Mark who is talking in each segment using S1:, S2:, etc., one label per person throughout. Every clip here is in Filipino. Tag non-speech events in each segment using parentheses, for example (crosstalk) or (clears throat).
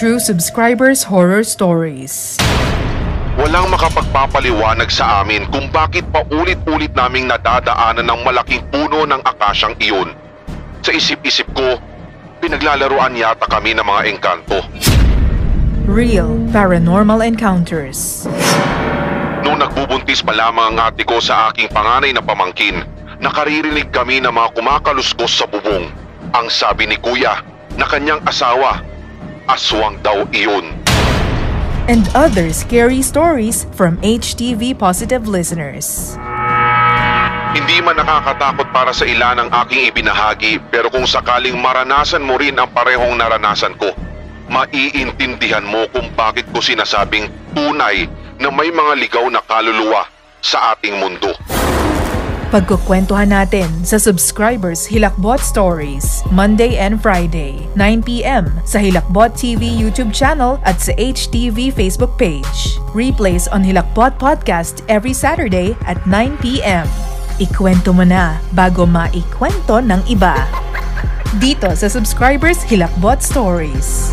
S1: True Subscribers Horror Stories.
S2: Walang makapagpapaliwanag sa amin kung bakit paulit-ulit naming nadadaanan ng malaking puno ng akasyang iyon. Sa isip-isip ko, pinaglalaruan yata kami ng mga engkanto.
S1: Real Paranormal Encounters.
S2: Noong nagbubuntis pa lamang ang ate ko sa aking panganay na pamangkin, nakaririnig kami ng mga kumakaluskos sa bubong. Ang sabi ni kuya na kanyang asawa, aswang daw iyon.
S1: And other scary stories from HTV Positive listeners.
S2: Hindi man nakakatakot para sa ilan ang aking ibinahagi pero kung sakaling maranasan mo rin ang parehong naranasan ko, maiintindihan mo kung bakit ko sinasabing tunay na may mga ligaw na kaluluwa sa ating mundo.
S1: Pagkukwentuhan natin sa subscribers Hilakbot Stories, Monday and Friday, 9pm sa Hilakbot TV YouTube channel at sa HTV Facebook page. Replays on Hilakbot Podcast every Saturday at 9pm. Ikwento mo na bago maikwento ng iba. Dito sa subscribers Hilakbot Stories.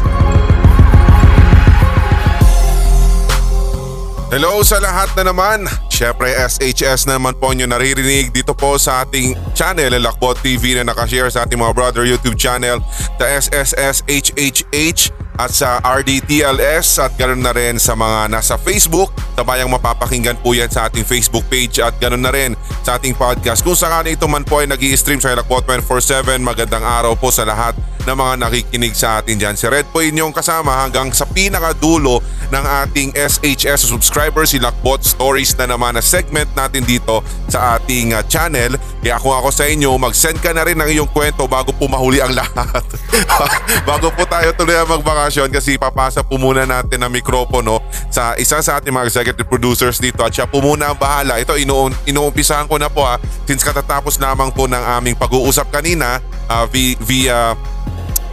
S3: Hello sa lahat na naman. Siyempre SHS naman po nyo naririnig dito po sa ating channel Lakbot TV na nakashare sa ating mga brother YouTube channel sa SSS HHH at sa RDTLS at ganoon na rin sa mga nasa Facebook. Sabayang mapapakinggan po yan sa ating Facebook page at ganoon na rin sa ating podcast. Kung sakali ito man po ay nag stream sa Lakbot 24-7, magandang araw po sa lahat ng mga nakikinig sa atin dyan. Si Red po inyong kasama hanggang sa pinakadulo ng ating SHS subscribers, si Lakbot Stories na naman na segment natin dito sa ating uh, channel. Kaya kung ako sa inyo, mag-send ka na rin ng iyong kwento bago po mahuli ang (laughs) lahat. (laughs) bago po tayo tuloy ang magbakasyon kasi papasa po muna natin ang mikropono sa isa sa ating mga executive producers dito at siya po muna ang bahala. Ito inu inuumpisahan ko na po ha since katatapos lamang po ng aming pag-uusap kanina uh, via, via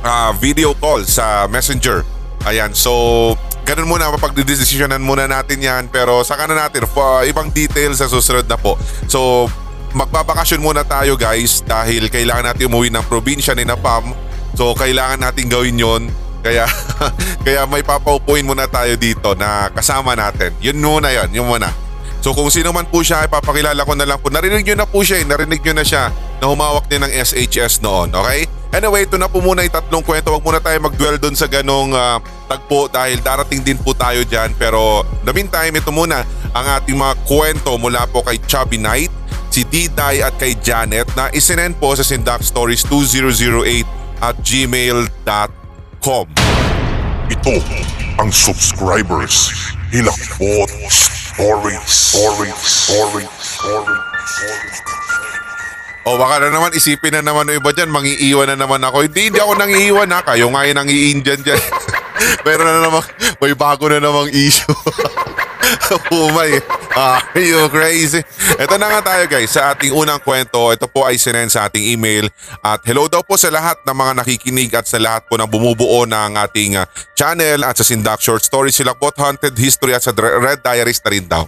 S3: uh, video call sa messenger. Ayan, so ganun muna, mapagdidesisyonan muna natin yan pero saka na natin uh, ibang details sa susunod na po. So magbabakasyon muna tayo guys dahil kailangan natin umuwi ng probinsya ni Napam. So kailangan natin gawin yon kaya (laughs) kaya may papaupuin muna tayo dito na kasama natin. Yun muna yon, yun muna. So kung sino man po siya, ipapakilala ko na lang po. Narinig nyo na po siya eh, narinig nyo na siya na humawak din ng SHS noon, okay? Anyway, ito na po muna yung tatlong kwento. Huwag muna tayo mag-dwell doon sa ganong uh, tagpo dahil darating din po tayo dyan. Pero the meantime, ito muna ang ating mga kwento mula po kay Chubby Knight, si Diday at kay Janet na isinend po sa Sindak Stories 2008 at gmail.com.
S4: Ito ang subscribers Hilakbot Stories Stories Stories Stories
S3: O baka na naman isipin na naman ng iba dyan, mangiiwan na naman ako. Hindi, hindi ako nangiiwan ha. Kayo nga yung nangiin-dyan dyan. Pero (laughs) na naman, may bago na namang issue. (laughs) Umay. Ah, you crazy. Ito na nga tayo guys sa ating unang kwento. Ito po ay sinend sa ating email. At hello daw po sa lahat ng mga nakikinig at sa lahat po ng bumubuo ng ating uh, channel at sa Sindak Short Stories, sila po Haunted History at sa Red Diaries na rin daw.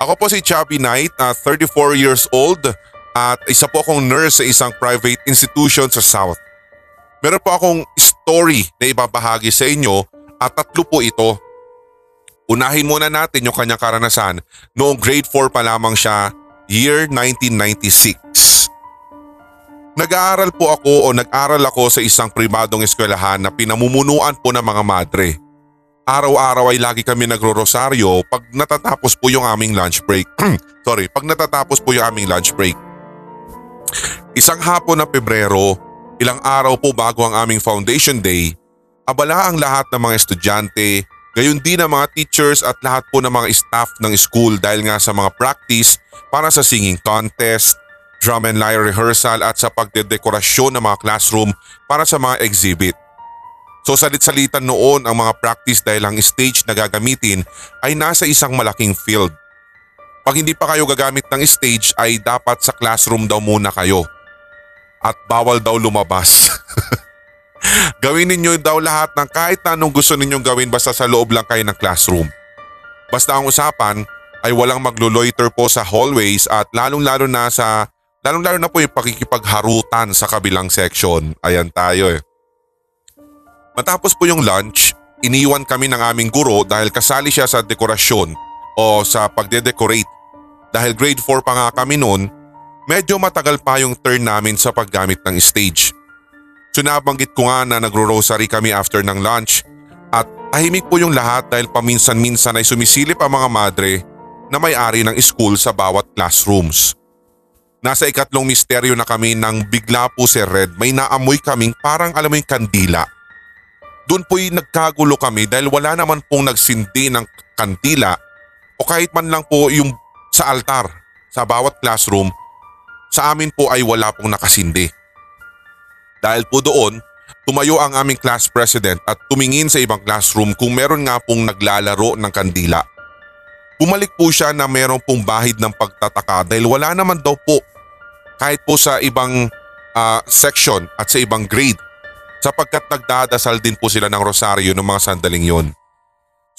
S3: Ako po si Chubby Knight, uh, 34 years old at isa po akong nurse sa isang private institution sa South. Meron po akong story na ibabahagi sa inyo at tatlo po ito. Unahin muna natin yung kanyang karanasan noong grade 4 pa lamang siya, year 1996. Nag-aaral po ako o nag-aral ako sa isang pribadong eskwelahan na pinamumunuan po ng mga madre. Araw-araw ay lagi kami nagro-rosaryo pag natatapos po yung aming lunch break. (clears throat) Sorry, pag natatapos po yung aming lunch break. Isang hapon na Pebrero, ilang araw po bago ang aming foundation day, abala ang lahat ng mga estudyante, gayon din ang mga teachers at lahat po ng mga staff ng school dahil nga sa mga practice para sa singing contest, drum and lyre rehearsal at sa pagdedekorasyon ng mga classroom para sa mga exhibit. So salit-salitan noon ang mga practice dahil ang stage na gagamitin ay nasa isang malaking field. Pag hindi pa kayo gagamit ng stage ay dapat sa classroom daw muna kayo. At bawal daw lumabas. (laughs) gawin ninyo daw lahat ng kahit anong gusto ninyong gawin basta sa loob lang kayo ng classroom. Basta ang usapan ay walang maglo-loiter po sa hallways at lalong-lalo na sa lalong-lalo na po yung pakikipagharutan sa kabilang section. Ayan tayo eh. Matapos po yung lunch iniwan kami ng aming guro dahil kasali siya sa dekorasyon o sa pagde-decorate. Dahil grade 4 pa nga kami noon, medyo matagal pa yung turn namin sa paggamit ng stage. So nabanggit ko nga na nagro-rosary kami after ng lunch at tahimik po yung lahat dahil paminsan-minsan ay sumisilip ang mga madre na may-ari ng school sa bawat classrooms. Nasa ikatlong misteryo na kami nang bigla po si Red may naamoy kaming parang alam mo yung kandila. Doon po'y nagkagulo kami dahil wala naman pong nagsindi ng kandila o kahit man lang po yung sa altar sa bawat classroom sa amin po ay wala pong nakasindi. Dahil po doon, tumayo ang aming class president at tumingin sa ibang classroom kung meron nga pong naglalaro ng kandila. Bumalik po siya na meron pong bahid ng pagtataka dahil wala naman daw po kahit po sa ibang uh, section at sa ibang grade sapagkat nagdadasal din po sila ng rosaryo ng mga sandaling yon.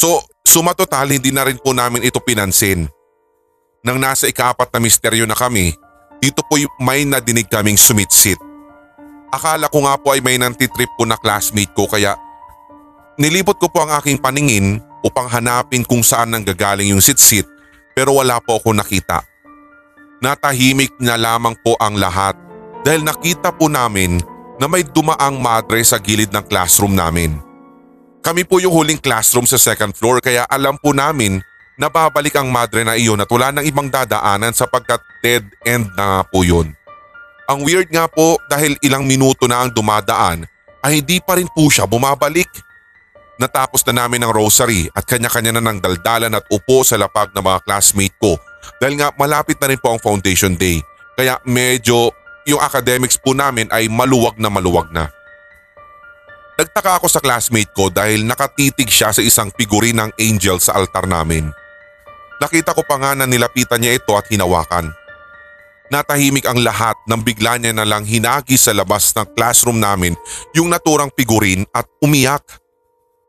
S3: So suma total hindi na rin po namin ito pinansin. Nang nasa ikaapat na misteryo na kami, dito po may nadinig kaming sumitsit. Akala ko nga po ay may nantitrip po na classmate ko kaya nilipot ko po ang aking paningin upang hanapin kung saan nanggagaling yung sitsit pero wala po ako nakita. Natahimik na lamang po ang lahat dahil nakita po namin na may dumaang madre sa gilid ng classroom namin. Kami po yung huling classroom sa second floor kaya alam po namin na babalik ang madre na iyon at wala nang ibang dadaanan sapagkat dead end na po yun. Ang weird nga po dahil ilang minuto na ang dumadaan ay hindi pa rin po siya bumabalik. Natapos na namin ang rosary at kanya-kanya na ng daldalan at upo sa lapag ng mga classmate ko dahil nga malapit na rin po ang foundation day. Kaya medyo yung academics po namin ay maluwag na maluwag na. Nagtaka ako sa classmate ko dahil nakatitig siya sa isang figurine ng angel sa altar namin. Nakita ko pa nga na nilapitan niya ito at hinawakan. Natahimik ang lahat nang bigla niya na lang hinagi sa labas ng classroom namin yung naturang figurine at umiyak.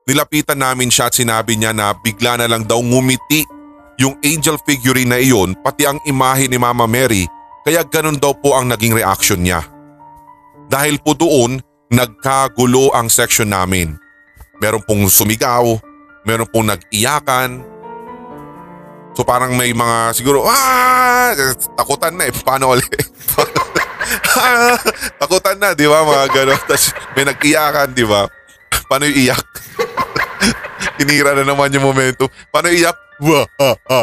S3: Nilapitan namin siya at sinabi niya na bigla na lang daw ngumiti yung angel figurine na iyon pati ang imahe ni Mama Mary kaya ganun daw po ang naging reaction niya. Dahil po doon, nagkagulo ang section namin. Meron pong sumigaw, meron pong nag-iyakan. So parang may mga siguro, ah, takutan na eh, paano ulit? (laughs) takutan na, di ba? Mga gano'n. Tapos may nag-iyakan, di ba? Paano yung iyak? (laughs) Tinira na naman yung momentum. Paano iyak? Ha, (laughs) ha.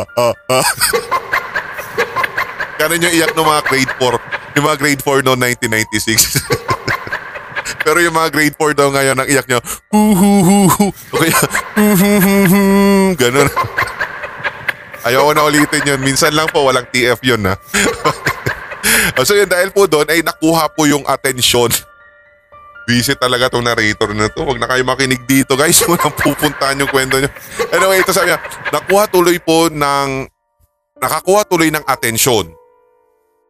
S3: Ganun yung iyak ng mga grade 4. Yung mga grade 4 noong 1996. Pero yung mga grade 4 daw ngayon, ang iyak niya, hu hu hu hu. O kaya, hu hu hu hu. Ganun. Ayoko na ulitin yun. Minsan lang po, walang TF yun ha. (laughs) so yun, dahil po doon ay nakuha po yung atensyon Busy talaga tong narrator na to. Huwag na kayo makinig dito guys. (laughs) Walang pupuntahan yung kwento nyo. Anyway, ito sabi niya, nakuha tuloy po ng, nakakuha tuloy ng atensyon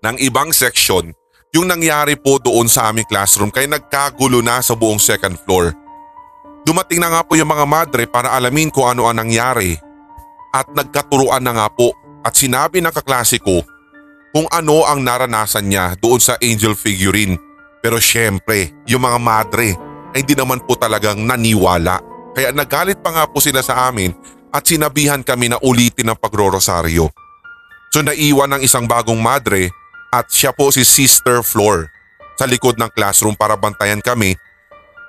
S3: ng ibang section yung nangyari po doon sa aming classroom kaya nagkagulo na sa buong second floor. Dumating na nga po yung mga madre para alamin kung ano ang nangyari at nagkaturuan na nga po at sinabi ng kaklase ko kung ano ang naranasan niya doon sa angel figurine pero syempre, yung mga madre ay hindi naman po talagang naniwala. Kaya nagalit pa nga po sila sa amin at sinabihan kami na ulitin ang pagrorosaryo. So naiwan ng isang bagong madre at siya po si Sister Floor sa likod ng classroom para bantayan kami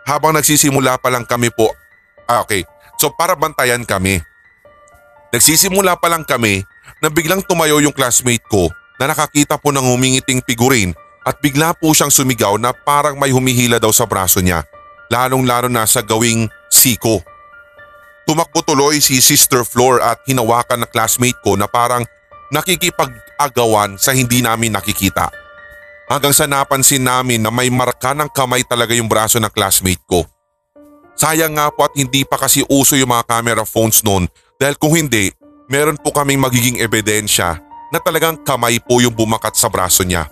S3: habang nagsisimula pa lang kami po. Ah okay, so para bantayan kami. Nagsisimula pa lang kami na biglang tumayo yung classmate ko na nakakita po ng humingiting figurine at bigla po siyang sumigaw na parang may humihila daw sa braso niya, lalong lalo na sa gawing siko. Tumakbo tuloy si Sister Floor at hinawakan na classmate ko na parang nakikipag-agawan sa hindi namin nakikita. Hanggang sa napansin namin na may marka ng kamay talaga yung braso ng classmate ko. Sayang nga po at hindi pa kasi uso yung mga camera phones noon dahil kung hindi, meron po kaming magiging ebidensya na talagang kamay po yung bumakat sa braso niya.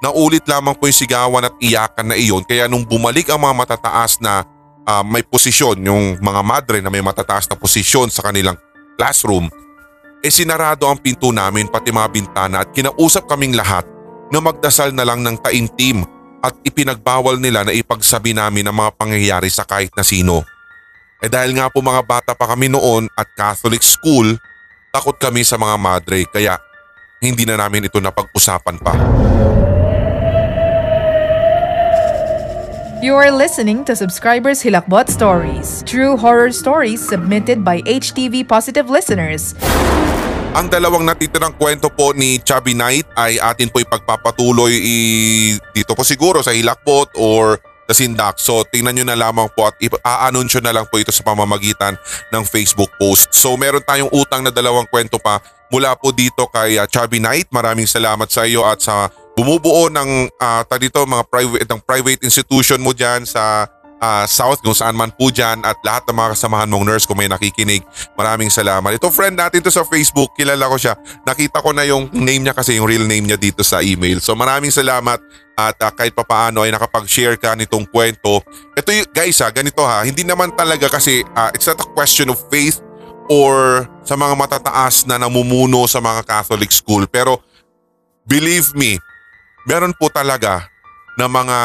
S3: Naulit lamang po yung sigawan at iyakan na iyon kaya nung bumalik ang mga matataas na uh, may posisyon, yung mga madre na may matataas na posisyon sa kanilang classroom, eh sinarado ang pinto namin pati mga bintana at kinausap kaming lahat na magdasal na lang ng taimtim at ipinagbawal nila na ipagsabi namin ang mga pangyayari sa kahit na sino. Eh dahil nga po mga bata pa kami noon at Catholic school, takot kami sa mga madre kaya hindi na namin ito napag-usapan pa.
S1: You are listening to Subscribers Hilakbot Stories, true horror stories submitted by HTV Positive listeners.
S3: Ang dalawang natitirang kwento po ni Chubby Knight ay atin po ipagpapatuloy i- dito po siguro sa Hilakbot or sa Sindak. So tingnan nyo na lamang po at i-anunsyo na lang po ito sa pamamagitan ng Facebook post. So meron tayong utang na dalawang kwento pa mula po dito kay uh, Chubby Knight. Maraming salamat sa iyo at sa bumubuo ng uh, dito mga private ng private institution mo diyan sa uh, South kung saan man po dyan at lahat ng mga kasamahan mong nurse kung may nakikinig. Maraming salamat. Ito friend natin to sa Facebook, kilala ko siya. Nakita ko na yung name niya kasi yung real name niya dito sa email. So maraming salamat at uh, kahit papaano ay nakapag-share ka nitong kwento. Ito yung, guys ha, ganito ha, hindi naman talaga kasi uh, it's not a question of faith or sa mga matataas na namumuno sa mga Catholic school. Pero believe me, meron po talaga na mga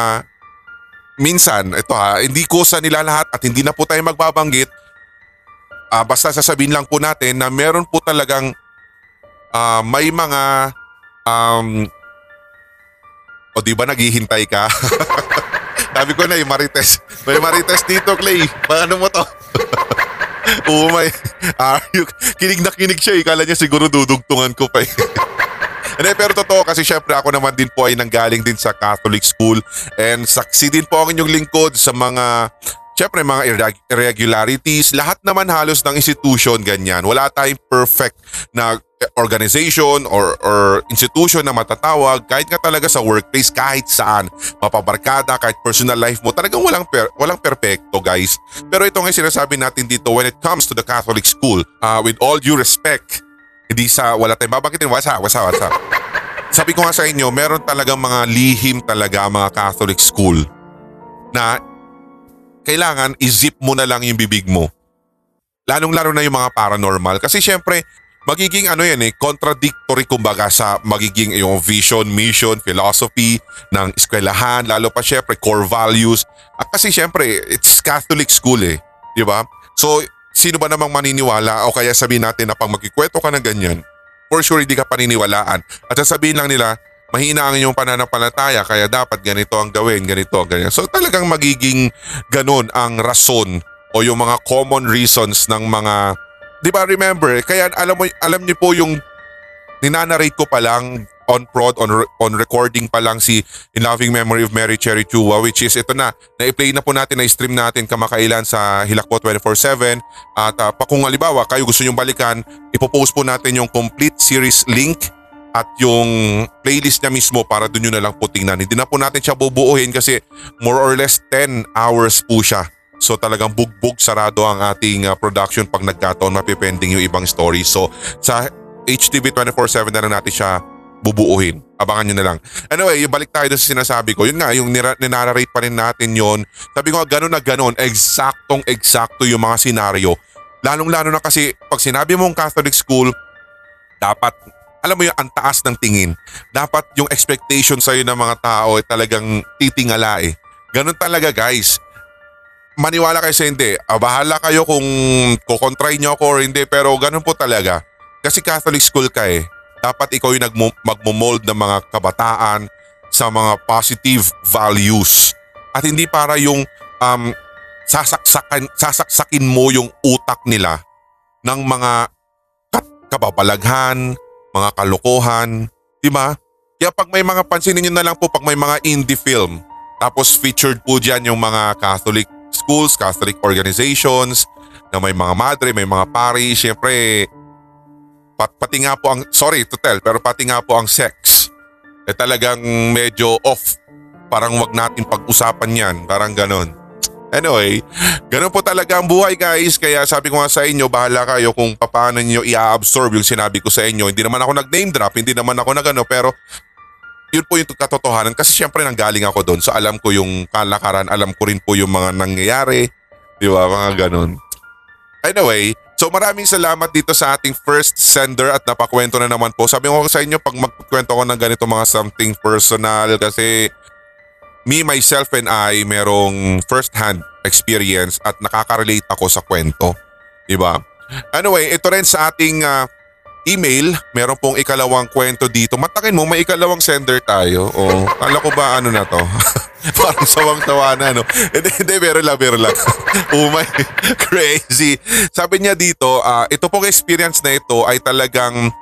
S3: minsan, ito ha, hindi ko sa nila lahat at hindi na po tayo magbabanggit. Uh, basta sasabihin lang po natin na meron po talagang uh, may mga um, o di ba naghihintay ka? (laughs) Sabi ko na yung Marites. May Marites dito, Clay. Paano mo to? (laughs) Oo, may... Uh, kinig na kinig siya. Ikala niya siguro dudugtungan ko pa eh. (laughs) Hindi, pero totoo kasi syempre ako naman din po ay nanggaling din sa Catholic school and saksi din po ang inyong lingkod sa mga syempre mga irregularities. Lahat naman halos ng institution ganyan. Wala tayong perfect na organization or, or institution na matatawag kahit nga talaga sa workplace kahit saan mapabarkada kahit personal life mo talagang walang per, walang perpekto guys pero ito nga sinasabi natin dito when it comes to the Catholic school uh, with all due respect hindi sa wala tayong babagitin, wasa, wasa, wasa. Sabi ko nga sa inyo, meron talagang mga lihim talaga mga Catholic school na kailangan i-zip mo na lang yung bibig mo. Lalong-lalo na yung mga paranormal. Kasi syempre, magiging ano yan eh, contradictory kumbaga sa magiging yung vision, mission, philosophy ng eskwelahan, lalo pa syempre core values. At kasi syempre, it's Catholic school eh, di ba? So sino ba namang maniniwala o kaya sabihin natin na pag magkikwento ka ng ganyan, for sure hindi ka paniniwalaan. At sasabihin lang nila, mahina ang iyong pananampalataya kaya dapat ganito ang gawin, ganito ganyan. So talagang magiging ganun ang rason o yung mga common reasons ng mga 'di ba remember kaya alam mo alam niyo po yung ninanarrate ko pa lang on prod, on, on recording pa lang si In Loving Memory of Mary Cherry Chua which is ito na, na-play na po natin, na-stream natin kamakailan sa Hilakbo 24-7 at uh, pa kung halimbawa kayo gusto nyong balikan, ipopost po natin yung complete series link at yung playlist niya mismo para doon nyo na lang po tingnan. Hindi na po natin siya bubuuhin kasi more or less 10 hours po siya. So talagang bugbog sarado ang ating uh, production pag nagkataon mapipending yung ibang story. So sa HTV 24-7 na lang natin siya bubuuhin. Abangan nyo na lang. Anyway, yung balik tayo sa sinasabi ko. Yun nga, yung ninarrate pa rin natin yon. Sabi ko, ganun na ganun, eksaktong eksakto yung mga senaryo. Lalong-lalo na kasi pag sinabi mong Catholic school, dapat, alam mo yung ang taas ng tingin. Dapat yung expectation sa'yo ng mga tao ay talagang titingala eh. Ganun talaga guys. Maniwala kayo sa hindi. Ah, bahala kayo kung kukontry nyo ako or hindi pero ganun po talaga. Kasi Catholic school ka eh dapat ikaw yung magmo-mold ng mga kabataan sa mga positive values. At hindi para yung um, sasaksakin, sasaksakin mo yung utak nila ng mga kababalaghan, mga kalokohan, di ba? Kaya pag may mga pansinin nyo na lang po pag may mga indie film, tapos featured po dyan yung mga Catholic schools, Catholic organizations, na may mga madre, may mga pari, syempre pat, pati nga po ang, sorry to tell, pero pati nga po ang sex, eh talagang medyo off. Parang wag natin pag-usapan yan, parang ganon. Anyway, ganun po talaga ang buhay guys. Kaya sabi ko nga sa inyo, bahala kayo kung paano niyo i-absorb yung sinabi ko sa inyo. Hindi naman ako nag-name drop, hindi naman ako nagano pero yun po yung katotohanan kasi syempre nanggaling ako doon. So alam ko yung kalakaran, alam ko rin po yung mga nangyayari. Di ba? Mga ganun. Anyway, So maraming salamat dito sa ating first sender at napakwento na naman po. Sabi ko sa inyo pag magkwento ko ng ganito mga something personal kasi me, myself and I merong first-hand experience at nakaka-relate ako sa kwento. Diba? Anyway, ito rin sa ating uh, email, meron pong ikalawang kwento dito. Matakin mo, may ikalawang sender tayo. O, kala ko ba ano na to? (laughs) Parang sawang-tawa na, no? Hindi, hindi, pero lang, pero lang. (laughs) oh my, (laughs) crazy. Sabi niya dito, uh, ito pong experience na ito ay talagang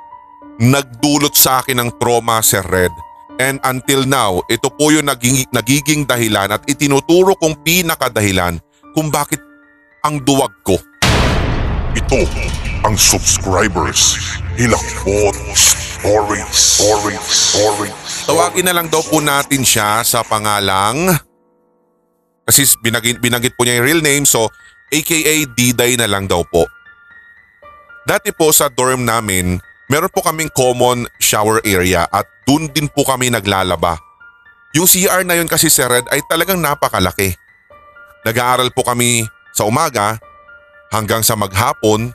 S3: nagdulot sa akin ng trauma, Sir Red. And until now, ito po yung naging, nagiging dahilan at itinuturo kong pinakadahilan kung bakit ang duwag ko.
S4: Ito ang subscribers. Hilakbot Stories. Stories. Stories.
S3: Tawagin na lang daw po natin siya sa pangalang kasi binagit, binagit po niya yung real name so aka Diday na lang daw po. Dati po sa dorm namin, meron po kaming common shower area at dun din po kami naglalaba. Yung CR na yun kasi si Red ay talagang napakalaki. Nag-aaral po kami sa umaga hanggang sa maghapon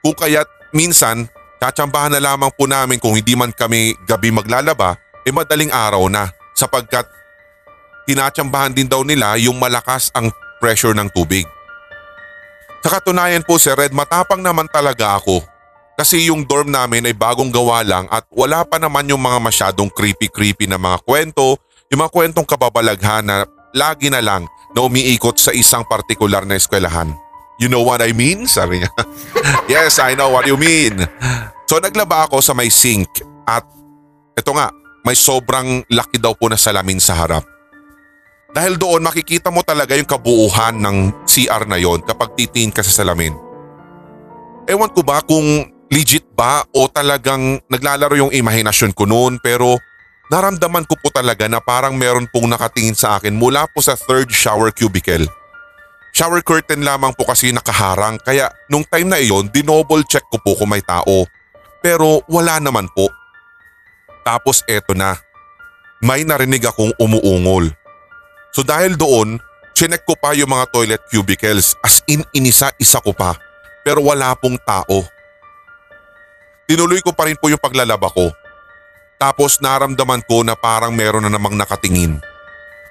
S3: kung kaya't minsan katsambahan na lamang po namin kung hindi man kami gabi maglalaba eh madaling araw na sapagkat tinatsambahan din daw nila yung malakas ang pressure ng tubig. Sa katunayan po si Red matapang naman talaga ako kasi yung dorm namin ay bagong gawa lang at wala pa naman yung mga masyadong creepy-creepy na mga kwento, yung mga kwentong kababalaghan na lagi na lang na umiikot sa isang partikular na eskwelahan. You know what I mean? Sabi niya. (laughs) yes, I know what you mean. So naglaba ako sa may sink at ito nga, may sobrang laki daw po na salamin sa harap. Dahil doon makikita mo talaga yung kabuuhan ng CR na yon kapag titingin ka sa salamin. Ewan ko ba kung legit ba o talagang naglalaro yung imahinasyon ko noon pero naramdaman ko po talaga na parang meron pong nakatingin sa akin mula po sa third shower cubicle. Shower curtain lamang po kasi nakaharang kaya nung time na iyon dinoble check ko po kung may tao. Pero wala naman po. Tapos eto na. May narinig akong umuungol. So dahil doon, chinek ko pa yung mga toilet cubicles as in inisa-isa ko pa pero wala pong tao. Tinuloy ko pa rin po yung paglalaba ko. Tapos naramdaman ko na parang meron na namang nakatingin.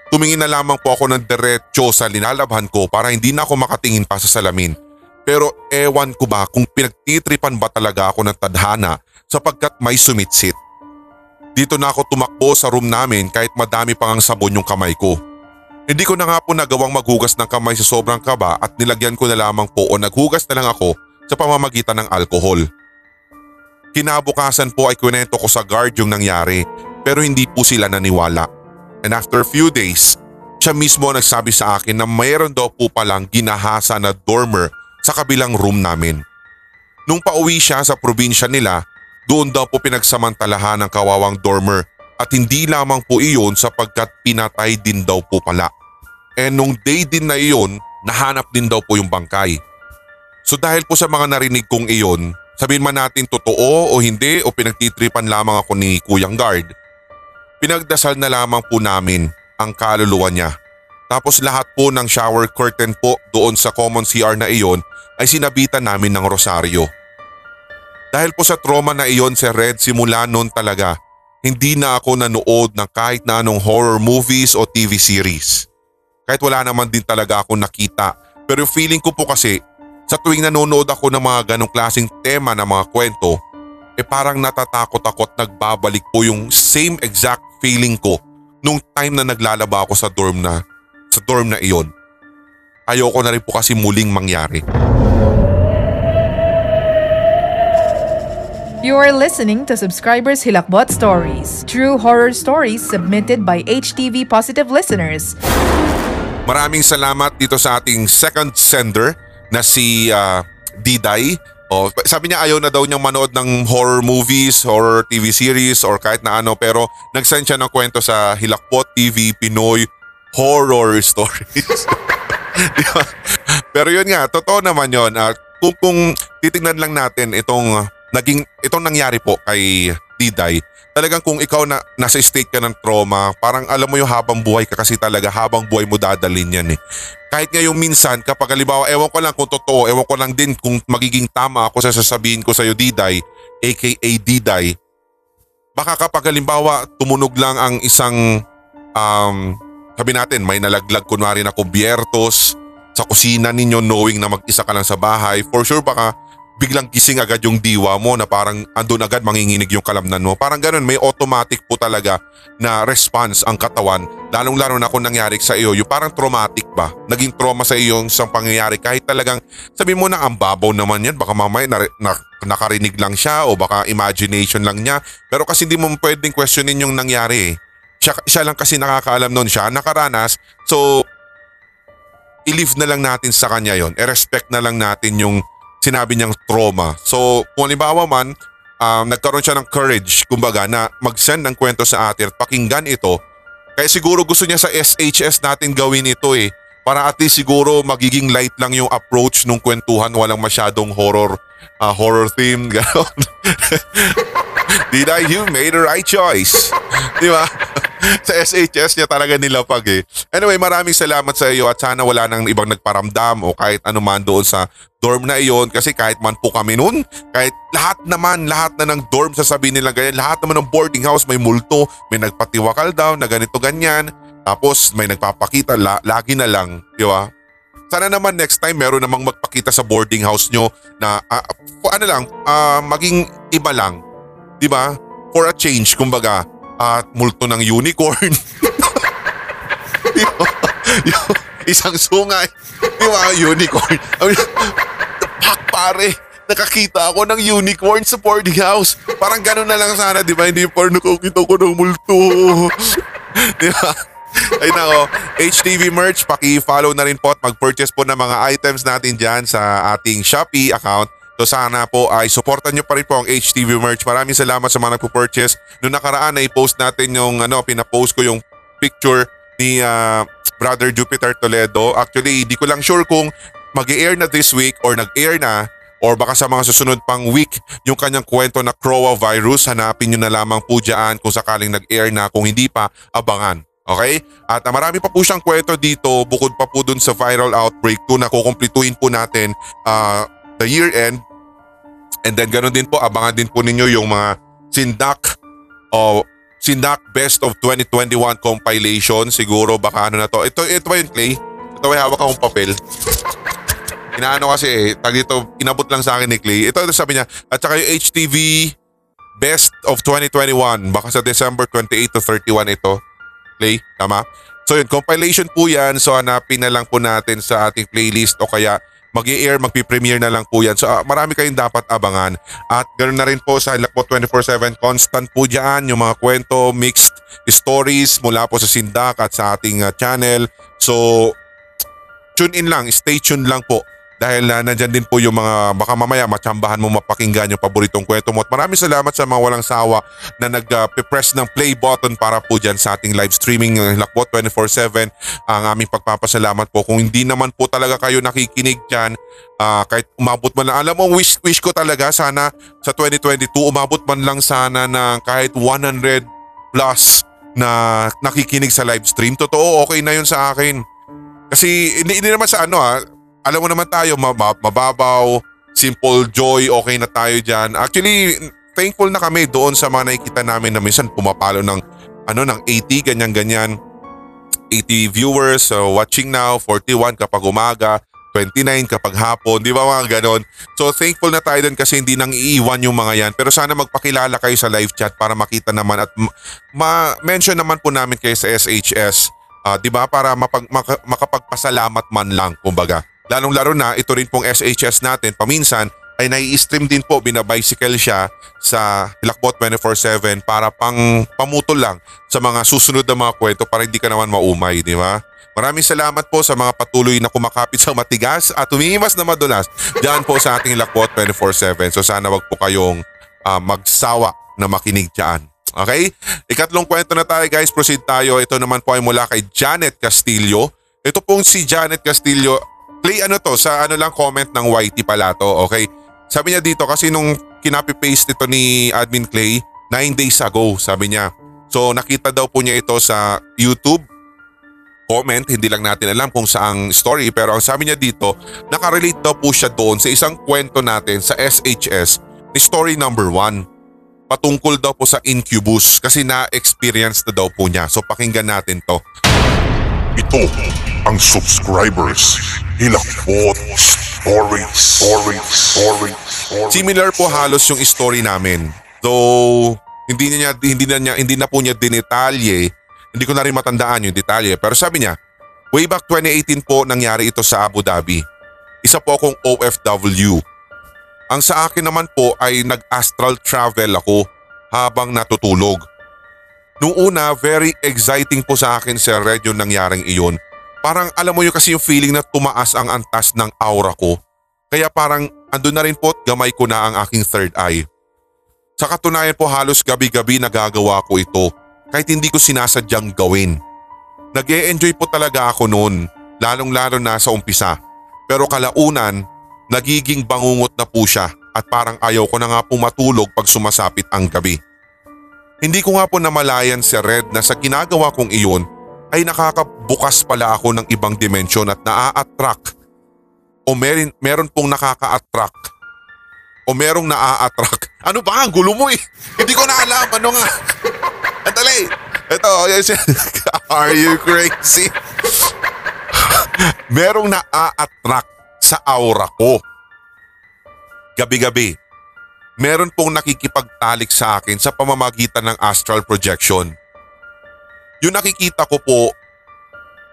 S3: Tumingin na lamang po ako ng diretso sa linalabhan ko para hindi na ako makatingin pa sa salamin. Pero ewan ko ba kung pinagtitripan ba talaga ako ng tadhana sapagkat may sumitsit. Dito na ako tumakbo sa room namin kahit madami pang ang sabon yung kamay ko. Hindi ko na nga po nagawang maghugas ng kamay sa sobrang kaba at nilagyan ko na lamang po o naghugas na lang ako sa pamamagitan ng alkohol. Kinabukasan po ay kwento ko sa guard yung nangyari pero hindi po sila naniwala. And after a few days, siya mismo nagsabi sa akin na mayroon daw po palang ginahasa na dormer sa kabilang room namin. Nung pauwi siya sa probinsya nila, doon daw po pinagsamantalahan ng kawawang dormer at hindi lamang po iyon sapagkat pinatay din daw po pala. E nung day din na iyon, nahanap din daw po yung bangkay. So dahil po sa mga narinig kong iyon, sabihin man natin totoo o hindi o pinagtitripan lamang ako ni Kuyang Guard, pinagdasal na lamang po namin ang kaluluwa niya. Tapos lahat po ng shower curtain po doon sa common CR na iyon ay sinabitan namin ng rosaryo. Dahil po sa trauma na iyon si Red simula noon talaga, hindi na ako nanood ng kahit na anong horror movies o TV series. Kahit wala naman din talaga ako nakita pero feeling ko po kasi sa tuwing nanonood ako ng mga ganong klaseng tema ng mga kwento, eh parang natatakot ako at nagbabalik po yung same exact feeling ko nung time na naglalaba ako sa dorm na sa dorm na iyon. Ayoko na rin po kasi muling mangyari.
S1: You are listening to Subscribers Hilakbot Stories, true horror stories submitted by HTV Positive listeners.
S3: Maraming salamat dito sa ating second sender na si uh, Diday. Oh, sabi niya ayaw na daw niyang manood ng horror movies, horror TV series or kahit na ano pero nag-send siya ng kwento sa Hilakbot TV Pinoy Horror Stories. (laughs) Pero yun nga, totoo naman yun. Uh, kung, kung titignan lang natin itong naging itong nangyari po kay Diday, talagang kung ikaw na nasa state ka ng trauma, parang alam mo yung habang buhay ka kasi talaga habang buhay mo dadalhin yan eh. Kahit ngayong minsan kapag halimbawa ewan ko lang kung totoo, ewan ko lang din kung magiging tama ako sa sasabihin ko sa iyo Diday, aka Diday, baka kapag halimbawa tumunog lang ang isang um, sabi natin may nalaglag kunwari na kubyertos sa kusina ninyo knowing na mag-isa ka lang sa bahay, for sure baka biglang gising agad yung diwa mo na parang andun agad manginginig yung kalamnan mo. Parang ganun, may automatic po talaga na response ang katawan. Lalong-lalo na kung nangyari sa iyo, yung parang traumatic ba? Naging trauma sa iyo yung isang pangyayari kahit talagang sabi mo na ang babaw naman yan, baka mamaya na, na, nakarinig lang siya o baka imagination lang niya. Pero kasi hindi mo pwedeng questionin yung nangyari eh. Siya, siya lang kasi nakakaalam noon siya, nakaranas. So, i-leave na lang natin sa kanya yon. I-respect na lang natin yung sinabi niyang trauma. So kung halimbawa man, um, nagkaroon siya ng courage, kumbaga, na mag-send ng kwento sa atin at pakinggan ito, kaya siguro gusto niya sa SHS natin gawin ito eh. Para at least siguro magiging light lang yung approach nung kwentuhan, walang masyadong horror, uh, horror theme. (laughs) Did I? You made the right choice. Di ba? (laughs) sa SHS niya talaga nilapag eh. Anyway, maraming salamat sa iyo at sana wala nang ibang nagparamdam o kahit ano man doon sa dorm na iyon kasi kahit man po kami noon, kahit lahat naman, lahat na ng dorm sasabihin nila ganyan, lahat naman ng boarding house may multo, may nagpatiwakal daw na ganito ganyan, tapos may nagpapakita, la, lagi na lang, di ba? Sana naman next time meron namang magpakita sa boarding house nyo na uh, ano lang, uh, maging iba lang. Di ba? For a change, kumbaga at multo ng unicorn. (laughs) yung, isang sungay. Di ba? Unicorn. Pak pare. Nakakita ako ng unicorn sa boarding house. Parang gano'n na lang sana, di ba? Hindi pa nakakita ko ng multo. (laughs) di ba? Ay nako, HTV merch, paki-follow na rin po at mag-purchase po ng mga items natin dyan sa ating Shopee account So sana po ay supportan nyo pa rin po ang HTV merch. Maraming salamat sa mga nagpo-purchase. Noong nakaraan ay post natin yung ano, pinapost ko yung picture ni uh, Brother Jupiter Toledo. Actually, di ko lang sure kung mag air na this week or nag-air na or baka sa mga susunod pang week yung kanyang kwento na Croa virus. Hanapin nyo na lamang po dyan kung sakaling nag-air na. Kung hindi pa, abangan. Okay? At uh, marami pa po siyang kwento dito bukod pa po dun sa viral outbreak 2 na kukumplituhin po natin uh, the year end And then ganoon din po, abangan din po ninyo yung mga Sindak o Sindak Best of 2021 compilation. Siguro baka ano na to. Ito, ito yung Clay? Ito ba hawak akong papel? Inaano kasi eh, tag dito, inabot lang sa akin ni Clay. Ito, ito sabi niya, at saka yung HTV Best of 2021. Baka sa December 28 to 31 ito. Clay, tama? So yun, compilation po yan. So hanapin na lang po natin sa ating playlist o kaya mag air magpi-premiere na lang po yan. So uh, marami kayong dapat abangan. At ganoon na rin po sa Hilakbot 24-7, constant po dyan yung mga kwento, mixed stories mula po sa Sindak at sa ating uh, channel. So tune in lang, stay tuned lang po dahil uh, nandyan din po yung mga baka mamaya matsambahan mo mapakinggan yung paboritong kwento mo. At maraming salamat sa mga walang sawa na nag-press ng play button para po dyan sa ating live streaming ng Lakbot 24-7. Ang aming pagpapasalamat po. Kung hindi naman po talaga kayo nakikinig dyan, uh, kahit umabot man lang. Alam mo, wish, wish ko talaga sana sa 2022 umabot man lang sana ng kahit 100 plus na nakikinig sa live stream. Totoo, okay na yun sa akin. Kasi hindi, hindi naman sa ano ha, alam mo naman tayo, mababaw, simple joy, okay na tayo dyan. Actually, thankful na kami doon sa mga nakikita namin na minsan pumapalo ng ano ng 80 ganyan ganyan 80 viewers so watching now 41 kapag umaga 29 kapag hapon di ba mga ganon? So thankful na tayo din kasi hindi nang iiwan yung mga yan. Pero sana magpakilala kayo sa live chat para makita naman at ma-mention naman po namin kayo sa SHS uh, ah, di ba? Para mapag, maka, makapagpasalamat man lang kumbaga Lalong laro na ito rin pong SHS natin paminsan ay nai-stream din po, binabicycle siya sa Hilakbot 24-7 para pang pamutol lang sa mga susunod na mga kwento para hindi ka naman maumay, di ba? Maraming salamat po sa mga patuloy na kumakapit sa matigas at tumihimas na madulas dyan po sa ating Hilakbot 24-7. So sana wag po kayong uh, magsawa na makinig dyan. Okay? Ikatlong kwento na tayo guys, proceed tayo. Ito naman po ay mula kay Janet Castillo. Ito pong si Janet Castillo Play ano to, sa ano lang comment ng YT pala to, okay? Sabi niya dito kasi nung kinapi-paste ito ni Admin Clay, 9 days ago, sabi niya. So nakita daw po niya ito sa YouTube comment, hindi lang natin alam kung saang story pero ang sabi niya dito, nakarelate daw po siya doon sa isang kwento natin sa SHS story number 1 patungkol daw po sa incubus kasi na-experience na daw po niya. So pakinggan natin to.
S4: Ito ang subscribers Hilakbot Stories Stories Stories Stories
S3: Similar po halos yung story namin. Though hindi niya hindi na niya hindi na po niya dinetalye, hindi ko na rin matandaan yung detalye. Pero sabi niya, way back 2018 po nangyari ito sa Abu Dhabi. Isa po akong OFW. Ang sa akin naman po ay nag-astral travel ako habang natutulog. Nung una, very exciting po sa akin Red yung nangyaring iyon. Parang alam mo yung kasi yung feeling na tumaas ang antas ng aura ko. Kaya parang andun na rin po at gamay ko na ang aking third eye. Sa katunayan po halos gabi-gabi nagagawa ko ito kahit hindi ko sinasadyang gawin. nag -e enjoy po talaga ako noon, lalong-lalo na sa umpisa. Pero kalaunan, nagiging bangungot na po siya at parang ayaw ko na nga po matulog pag sumasapit ang gabi. Hindi ko nga po namalayan si Red na sa ginagawa kong iyon ay nakakabukas pala ako ng ibang dimensyon at naa-attract o meron, meron pong nakaka-attract o merong naa-attract. (laughs) Ano ba? Ang gulo mo eh. Hindi ko na alam. Ano nga? (laughs) Andali. Ito. Yes, (laughs) Are you crazy? merong naa-attract sa aura ko. Gabi-gabi meron pong nakikipagtalik sa akin sa pamamagitan ng astral projection. Yung nakikita ko po,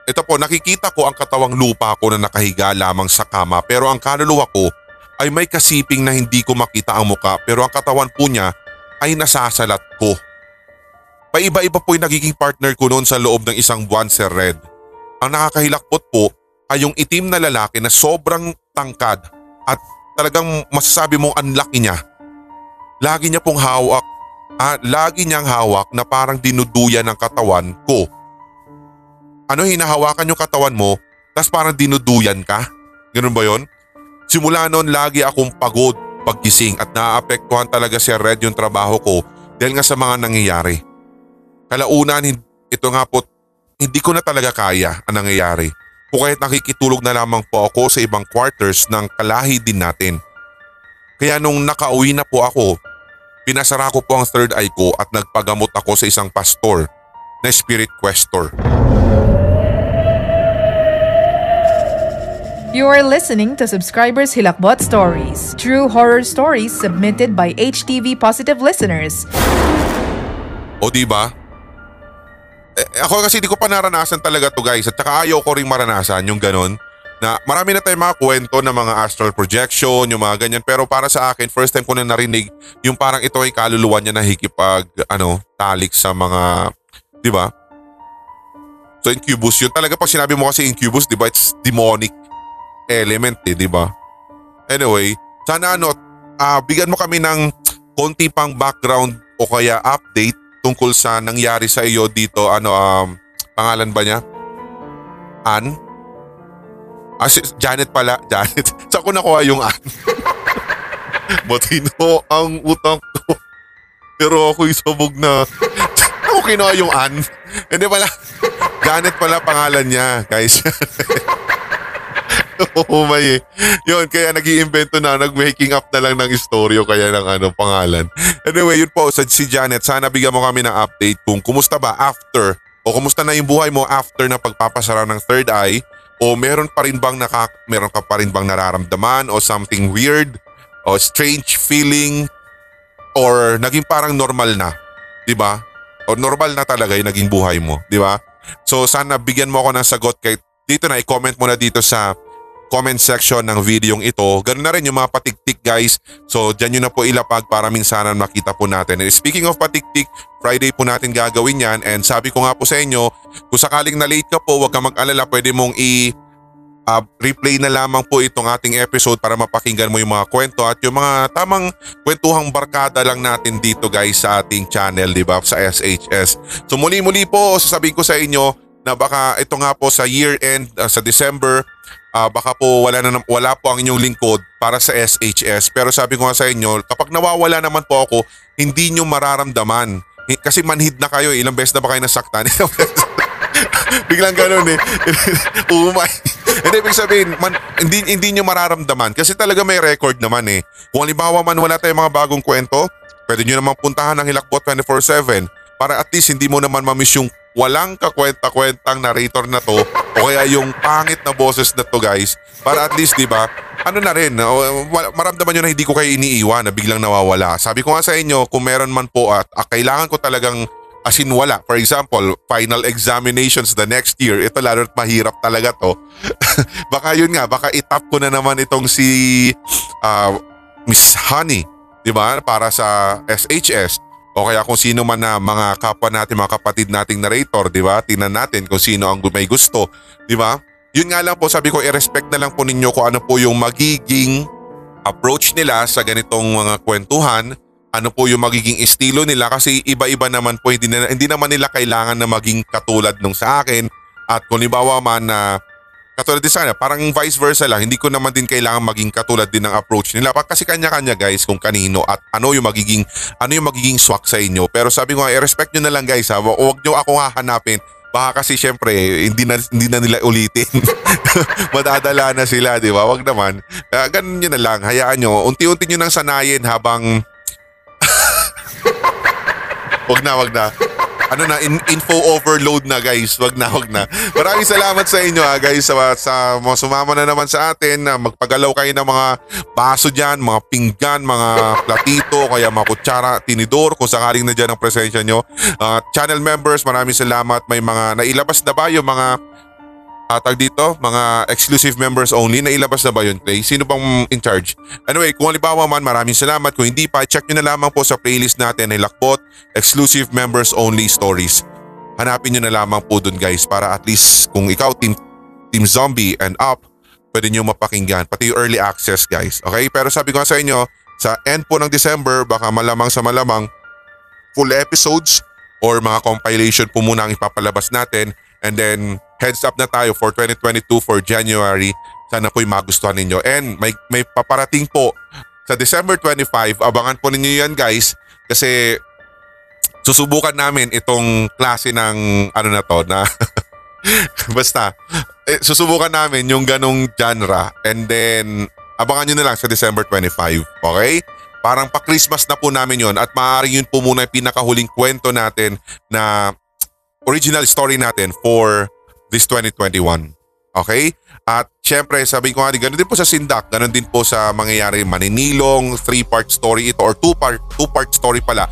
S3: ito po nakikita ko ang katawang lupa ko na nakahiga lamang sa kama pero ang kaluluwa ko ay may kasiping na hindi ko makita ang muka pero ang katawan po niya ay nasasalat ko. Paiba-iba po yung nagiging partner ko noon sa loob ng isang buwan Sir Red. Ang nakakahilakpot po ay yung itim na lalaki na sobrang tangkad at talagang masasabi mong ang laki niya Lagi niya pong hawak, ah, lagi niyang hawak na parang dinuduyan ng katawan ko. Ano hinahawakan yung katawan mo, tas parang dinuduyan ka? Ganun ba yon? Simula noon lagi akong pagod paggising at naaapektuhan talaga si Red yung trabaho ko dahil nga sa mga nangyayari. Kalaunan ito nga po hindi ko na talaga kaya ang nangyayari. O kahit nakikitulog na lamang po ako sa ibang quarters ng kalahi din natin. Kaya nung nakauwi na po ako, pinasara ko po ang third eye ko at nagpagamot ako sa isang pastor na spirit questor.
S1: You are listening to Subscribers Hilakbot Stories, true horror stories submitted by HTV Positive listeners.
S3: O di ba? Eh, ako kasi di ko pa naranasan talaga to guys at saka ayaw ko ring maranasan yung ganon na marami na tayong mga kwento ng mga astral projection, yung mga ganyan. Pero para sa akin, first time ko na narinig yung parang ito ay kaluluwa niya na hikipag, ano, talik sa mga, di ba? So incubus yun. Talaga pag sinabi mo kasi incubus, di ba, it's demonic element eh, di ba? Anyway, sana ano, uh, bigyan mo kami ng konti pang background o kaya update tungkol sa nangyari sa iyo dito, ano, um, pangalan ba niya? Ann? Ah, si Janet pala. (laughs) Janet. Saan ko nakuha yung an? (laughs) Matino ang utang ko. Pero ako'y sabog na. Saan ko kinuha yung an? Hindi pala. Janet pala pangalan niya, guys. (laughs) Oo, may. Yun, kaya nag iimbento na, nag-making up na lang ng istoryo kaya ng ano, pangalan. Anyway, yun po, sa si Janet, sana bigyan mo kami ng update kung kumusta ba after o kumusta na yung buhay mo after na pagpapasara ng third eye o meron pa rin bang nakak meron ka pa rin bang nararamdaman o something weird o strange feeling or naging parang normal na, 'di ba? O normal na talaga 'yung naging buhay mo, 'di ba? So sana bigyan mo ako ng sagot kay dito na i-comment mo na dito sa comment section ng videong ito. Ganun na rin yung mga patiktik guys. So dyan nyo na po ilapag para minsanan makita po natin. And speaking of patiktik, Friday po natin gagawin yan. And sabi ko nga po sa inyo, kung sakaling na late ka po, huwag kang mag-alala. Pwede mong i- uh, replay na lamang po itong ating episode para mapakinggan mo yung mga kwento at yung mga tamang kwentuhang barkada lang natin dito guys sa ating channel, di ba? Sa SHS. So muli-muli po, sasabihin ko sa inyo na baka ito nga po sa year end, uh, sa December, uh, baka po wala, na, wala po ang inyong lingkod para sa SHS. Pero sabi ko nga sa inyo, kapag nawawala naman po ako, hindi nyo mararamdaman. Kasi manhid na kayo, ilang beses na ba kayo nasaktan? (laughs) (laughs) Biglang ganun eh. (laughs) Umay. Hindi, ibig sabihin, man, hindi, hindi nyo mararamdaman. Kasi talaga may record naman eh. Kung halimbawa man wala tayong mga bagong kwento, pwede nyo naman puntahan ng Hilakbot 24-7. Para at least hindi mo naman mamiss yung walang kakwenta-kwentang narrator na to o kaya yung pangit na boses na to guys. Para at least 'di ba ano na rin maramdaman nyo na hindi ko kayo iniiwan na biglang nawawala. Sabi ko nga sa inyo kung meron man po at uh, kailangan ko talagang asin wala. For example final examinations the next year ito lalo mahirap talaga to. (laughs) Baka yun nga baka itap ko na naman itong si uh, Miss Honey 'di ba para sa SHS o kaya kung sino man na mga kapwa natin, mga kapatid nating narrator, di ba? Tingnan natin kung sino ang may gusto, di ba? Yun nga lang po, sabi ko, i-respect na lang po ninyo kung ano po yung magiging approach nila sa ganitong mga kwentuhan, ano po yung magiging estilo nila kasi iba-iba naman po, hindi, na, hindi naman nila kailangan na maging katulad nung sa akin. At kung libawa man na Katulad din sana, parang vice versa lang. Hindi ko naman din kailangan maging katulad din ng approach nila. Kasi kanya-kanya guys kung kanino at ano yung magiging ano yung magiging swak sa inyo. Pero sabi ko i-respect nyo na lang guys ha. Huwag nyo ako hahanapin. Baka kasi syempre hindi na, hindi na nila ulitin. (laughs) Madadala na sila, di ba? Wag naman. Uh, ganun nyo na lang. Hayaan nyo. Unti-unti nyo nang sanayin habang... (laughs) wag na, wag na ano na, in, info overload na guys. Wag na, wag na. Maraming salamat sa inyo ha guys sa, sa mga sumama na naman sa atin na magpagalaw kayo ng mga baso dyan, mga pinggan, mga platito, kaya mga kutsara, tinidor kung sakaling na dyan ang presensya nyo. Uh, channel members, maraming salamat. May mga nailabas na ba yung mga uh, tag dito, mga exclusive members only, nailabas na ba yun, Clay? Sino bang in charge? Anyway, kung halimbawa man, maraming salamat. Kung hindi pa, check nyo na lamang po sa playlist natin ay Lakbot, exclusive members only stories. Hanapin nyo na lamang po dun guys para at least kung ikaw team, team zombie and up, pwede nyo mapakinggan. Pati yung early access guys. Okay? Pero sabi ko sa inyo, sa end po ng December, baka malamang sa malamang, full episodes or mga compilation po muna ang ipapalabas natin. And then heads up na tayo for 2022 for January. Sana po'y magustuhan ninyo. And may, may paparating po sa December 25. Abangan po ninyo yan guys. Kasi susubukan namin itong klase ng ano na to na (laughs) basta eh, susubukan namin yung ganong genre and then abangan nyo na lang sa December 25 okay parang pa Christmas na po namin yon at maaaring yun po muna yung pinakahuling kwento natin na original story natin for this 2021. Okay? At syempre, sabi ko nga din, ganun din po sa Sindak, ganun din po sa mangyayari Maninilong, three-part story ito or two-part two-part story pala.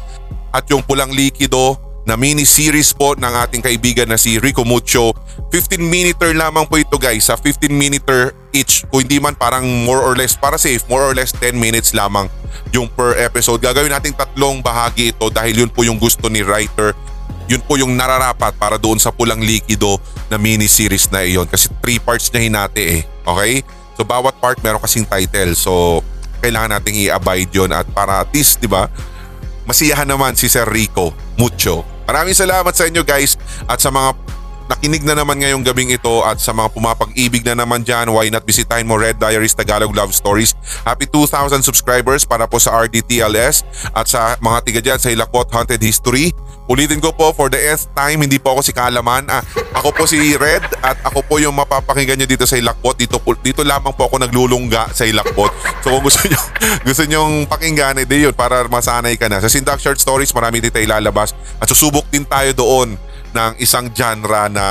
S3: At yung Pulang Likido na mini-series po ng ating kaibigan na si Rico Mucho. 15 minute lamang po ito guys, sa 15 minute each. Kung hindi man parang more or less, para safe, more or less 10 minutes lamang yung per episode. Gagawin natin tatlong bahagi ito dahil yun po yung gusto ni writer yun po yung nararapat para doon sa pulang likido na mini-series na iyon kasi three parts niya hinati eh. Okay? So bawat part meron kasing title. So kailangan nating i-abide yon at para at least, di ba, masiyahan naman si Sir Rico Mucho. Maraming salamat sa inyo guys at sa mga Nakinig na naman ngayong gabing ito at sa mga pumapag-ibig na naman dyan, why not bisitahin mo Red Diaries Tagalog Love Stories. Happy 2,000 subscribers para po sa RDTLS at sa mga tiga dyan sa Hilakbot Haunted History. Ulitin ko po for the nth time, hindi po ako si Kalaman. Ah, ako po si Red at ako po yung mapapakinggan nyo dito sa Hilakbot. Dito, dito lamang po ako naglulungga sa Hilakbot. So kung gusto nyo, (laughs) gusto nyo pakinggan, edi yun para masanay ka na. Sa Sindak Short Stories, marami din tayo ilalabas at susubok din tayo doon ng isang genre na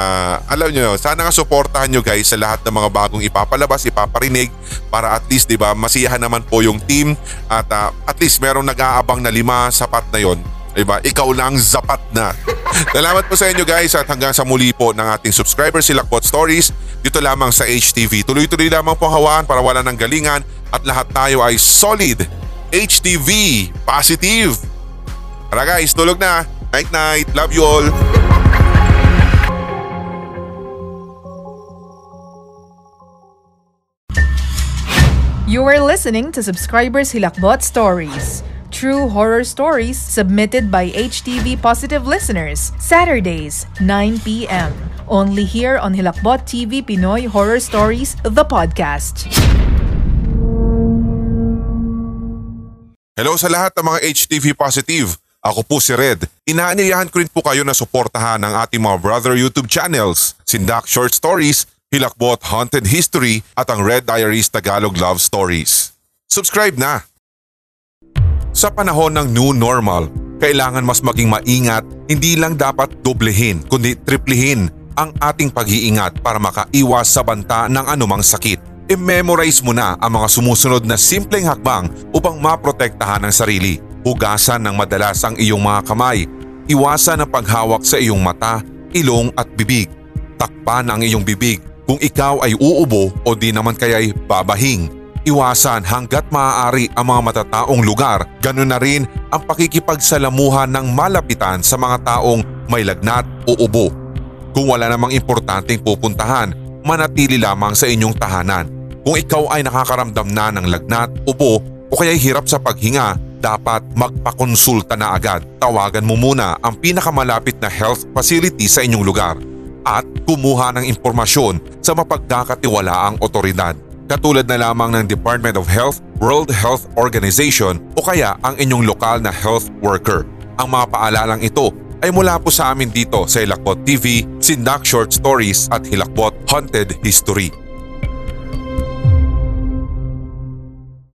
S3: alam nyo, sana nga suportahan nyo guys sa lahat ng mga bagong ipapalabas, ipaparinig para at least 'di ba masiyahan naman po yung team at uh, at least merong nag-aabang na lima sapat na yon. Diba? Ikaw lang zapat na. (laughs) Salamat po sa inyo guys at hanggang sa muli po ng ating subscribers si Lakbot Stories dito lamang sa HTV. Tuloy-tuloy lamang po hawaan para wala ng galingan at lahat tayo ay solid. HTV Positive. Tara guys, tulog na. Night night. Love you all.
S1: You are listening to Subscribers Hilakbot Stories. True horror stories submitted by HTV Positive listeners. Saturdays, 9 p.m. Only here on Hilakbot TV Pinoy Horror Stories, the podcast.
S3: Hello sa lahat ng mga HTV Positive. Ako po si Red. Inaanyayahan ko rin po kayo na suportahan ang ating mga brother YouTube channels, Sindak Short Stories, Hilakbot Haunted History at ang Red Diaries Tagalog Love Stories. Subscribe na! Sa panahon ng new normal, Kailangan mas maging maingat, hindi lang dapat doblehin kundi triplihin ang ating pag-iingat para makaiwas sa banta ng anumang sakit. I-memorize mo na ang mga sumusunod na simpleng hakbang upang maprotektahan ang sarili. Hugasan ng madalas ang iyong mga kamay. Iwasan ang paghawak sa iyong mata, ilong at bibig. Takpan ang iyong bibig kung ikaw ay uubo o di naman kaya'y babahing. Iwasan hanggat maaari ang mga matataong lugar, ganun na rin ang pakikipagsalamuhan ng malapitan sa mga taong may lagnat o ubo. Kung wala namang importanteng pupuntahan, manatili lamang sa inyong tahanan. Kung ikaw ay nakakaramdam na ng lagnat, ubo o kaya'y hirap sa paghinga, dapat magpakonsulta na agad. Tawagan mo muna ang pinakamalapit na health facility sa inyong lugar at kumuha ng impormasyon sa mapagkakatiwalaang otoridad katulad na lamang ng Department of Health, World Health Organization o kaya ang inyong lokal na health worker. Ang mga paalalang ito ay mula po sa amin dito sa Hilakbot TV, Sindak Short Stories at Hilakbot Haunted History.